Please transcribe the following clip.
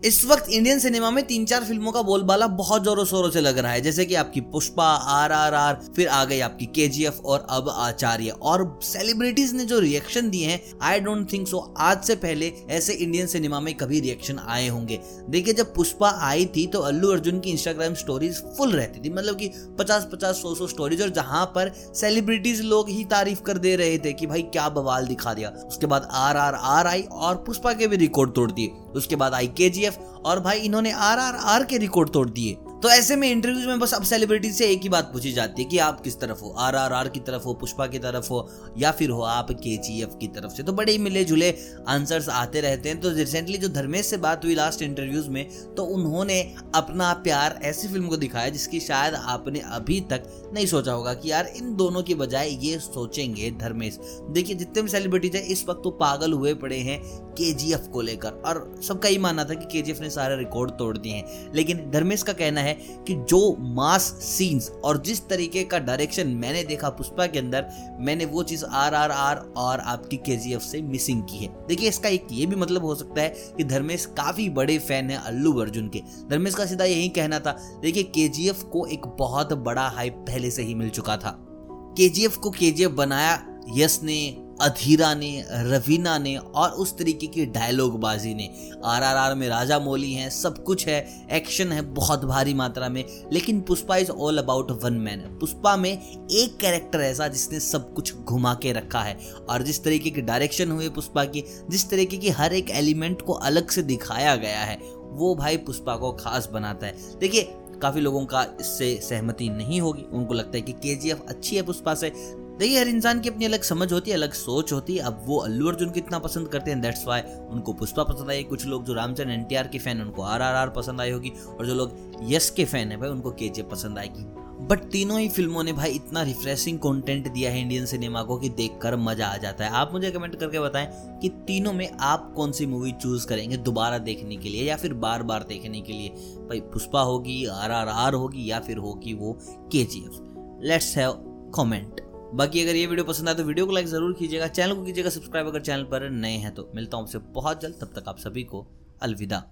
इस वक्त Indian cinema में तीन चार फ़िल्मों का बोलबाला बहुत जोरों शोरों से लग रहा है। जैसे कि आपकी पुष्पा आर आर आर फिर आ गई आपकी के जी एफ़ और अब आचार्य। और सेलिब्रिटीज ने जो रिएक्शन दिए हैं आई डोंट थिंक सो आज से पहले ऐसे इंडियन सिनेमा में कभी रिएक्शन आए होंगे। देखिए, जब पुष्पा आई थी तो अल्लू अर्जुन की इंस्टाग्राम स्टोरीज फुल रहती थी। मतलब कि पचास पचास सौ सौ स्टोरीज और जहाँ पर सेलिब्रिटीज लोग ही तारीफ़ कर दे रहे थे कि भाई क्या बवाल दिखा दिया। उसके बाद आर आर आर आई और पुष्पा के भी रिकॉर्ड तोड़ दिए। उसके बाद आई के और भाई इन्होंने आर आर आर के रिकॉर्ड तोड़ दिए। तो ऐसे में इंटरव्यूज़ में बस अब सेलिब्रिटी से एक ही बात पूछी जाती है कि आप किस तरफ़ हो? आर आर आर की तरफ़ हो, पुष्पा की तरफ़ हो, या फिर हो आप के जी एफ़ की तरफ़ से? तो बड़े ही मिले जुले आंसर्स आते रहते हैं। तो रिसेंटली जो धर्मेश से बात हुई लास्ट इंटरव्यूज़ में तो उन्होंने अपना प्यार ऐसी फ़िल्म को दिखाया जिसकी शायद आपने अभी तक नहीं सोचा होगा कि यार इन दोनों की बजाय ये सोचेंगे धर्मेश। देखिए, जितने भी सेलिब्रिटीज है, इस वक्त तो पागल हुए पड़े हैं के को लेकर। और सबका ही मानना था कि के ने सारे रिकॉर्ड तोड़ दिए हैं। लेकिन धर्मेश का कहना है है कि जो मास सीन्स और जिस तरीके का डायरेक्शन मैंने देखा पुष्पा के अंदर, मैंने वो चीज़ आर आर आर और आपकी केजीएफ से मिसिंग की है। देखिए, इसका एक ये भी मतलब हो सकता है कि धर्मेश काफ़ी बड़े फ़ैन है अल्लू अर्जुन के। धर्मेश का सीधा यही कहना था, देखिए केजीएफ को एक बहुत बड़ा हाइप पहले से ही मिल चुका था। के को के बनाया यस ने अधीरा ने, रवीना ने और उस तरीके की डायलॉग बाजी ने आरआरआर में राजा मौली हैं, सब कुछ है एक्शन है बहुत भारी मात्रा में, लेकिन Pushpa is all about one man Pushpa में एक कैरेक्टर ऐसा जिसने सब कुछ घुमा के रखा है। और जिस तरीके की डायरेक्शन हुई पुष्पा की, जिस तरीके की हर एक एलिमेंट को अलग से दिखाया गया है, वो भाई पुष्पा को खास बनाता है। देखिए, काफ़ी लोगों का इससे सहमति नहीं होगी। उनको लगता है कि के अच्छी है पुष्पा से देखिए हर इंसान की अपनी अलग समझ होती है, अलग सोच होती है। अब वो अल्लू अर्जुन कितना पसंद करते हैं दैट्स वाई उनको पुष्पा पसंद आई। कुछ लोग जो रामचंद्र एनटीआर के फ़ैन उनको आर आर आर पसंद आई होगी, और जो लोग यस के फ़ैन है, भाई, उनको के पसंद आएगी। बट तीनों ही फ़िल्मों ने भाई इतना रिफ्रेशिंग कंटेंट दिया है इंडियन सिनेमा को कि देखकर मज़ा आ जाता है। आप मुझे कमेंट करके बताएँ कि तीनों में आप कौन सी मूवी चूज़ करेंगे दोबारा देखने के लिए या फिर बार बार देखने के लिए? भाई, पुष्पा होगी, आर आर आर होगी या फिर होगी वो K G F let's have comment बाकी अगर ये वीडियो पसंद आए तो वीडियो को लाइक ज़रूर कीजिएगा, चैनल को कीजिएगा सब्सक्राइब अगर चैनल पर नए हैं तो मिलता हूँ आपसे बहुत जल्द, तब तक आप सभी को अलविदा।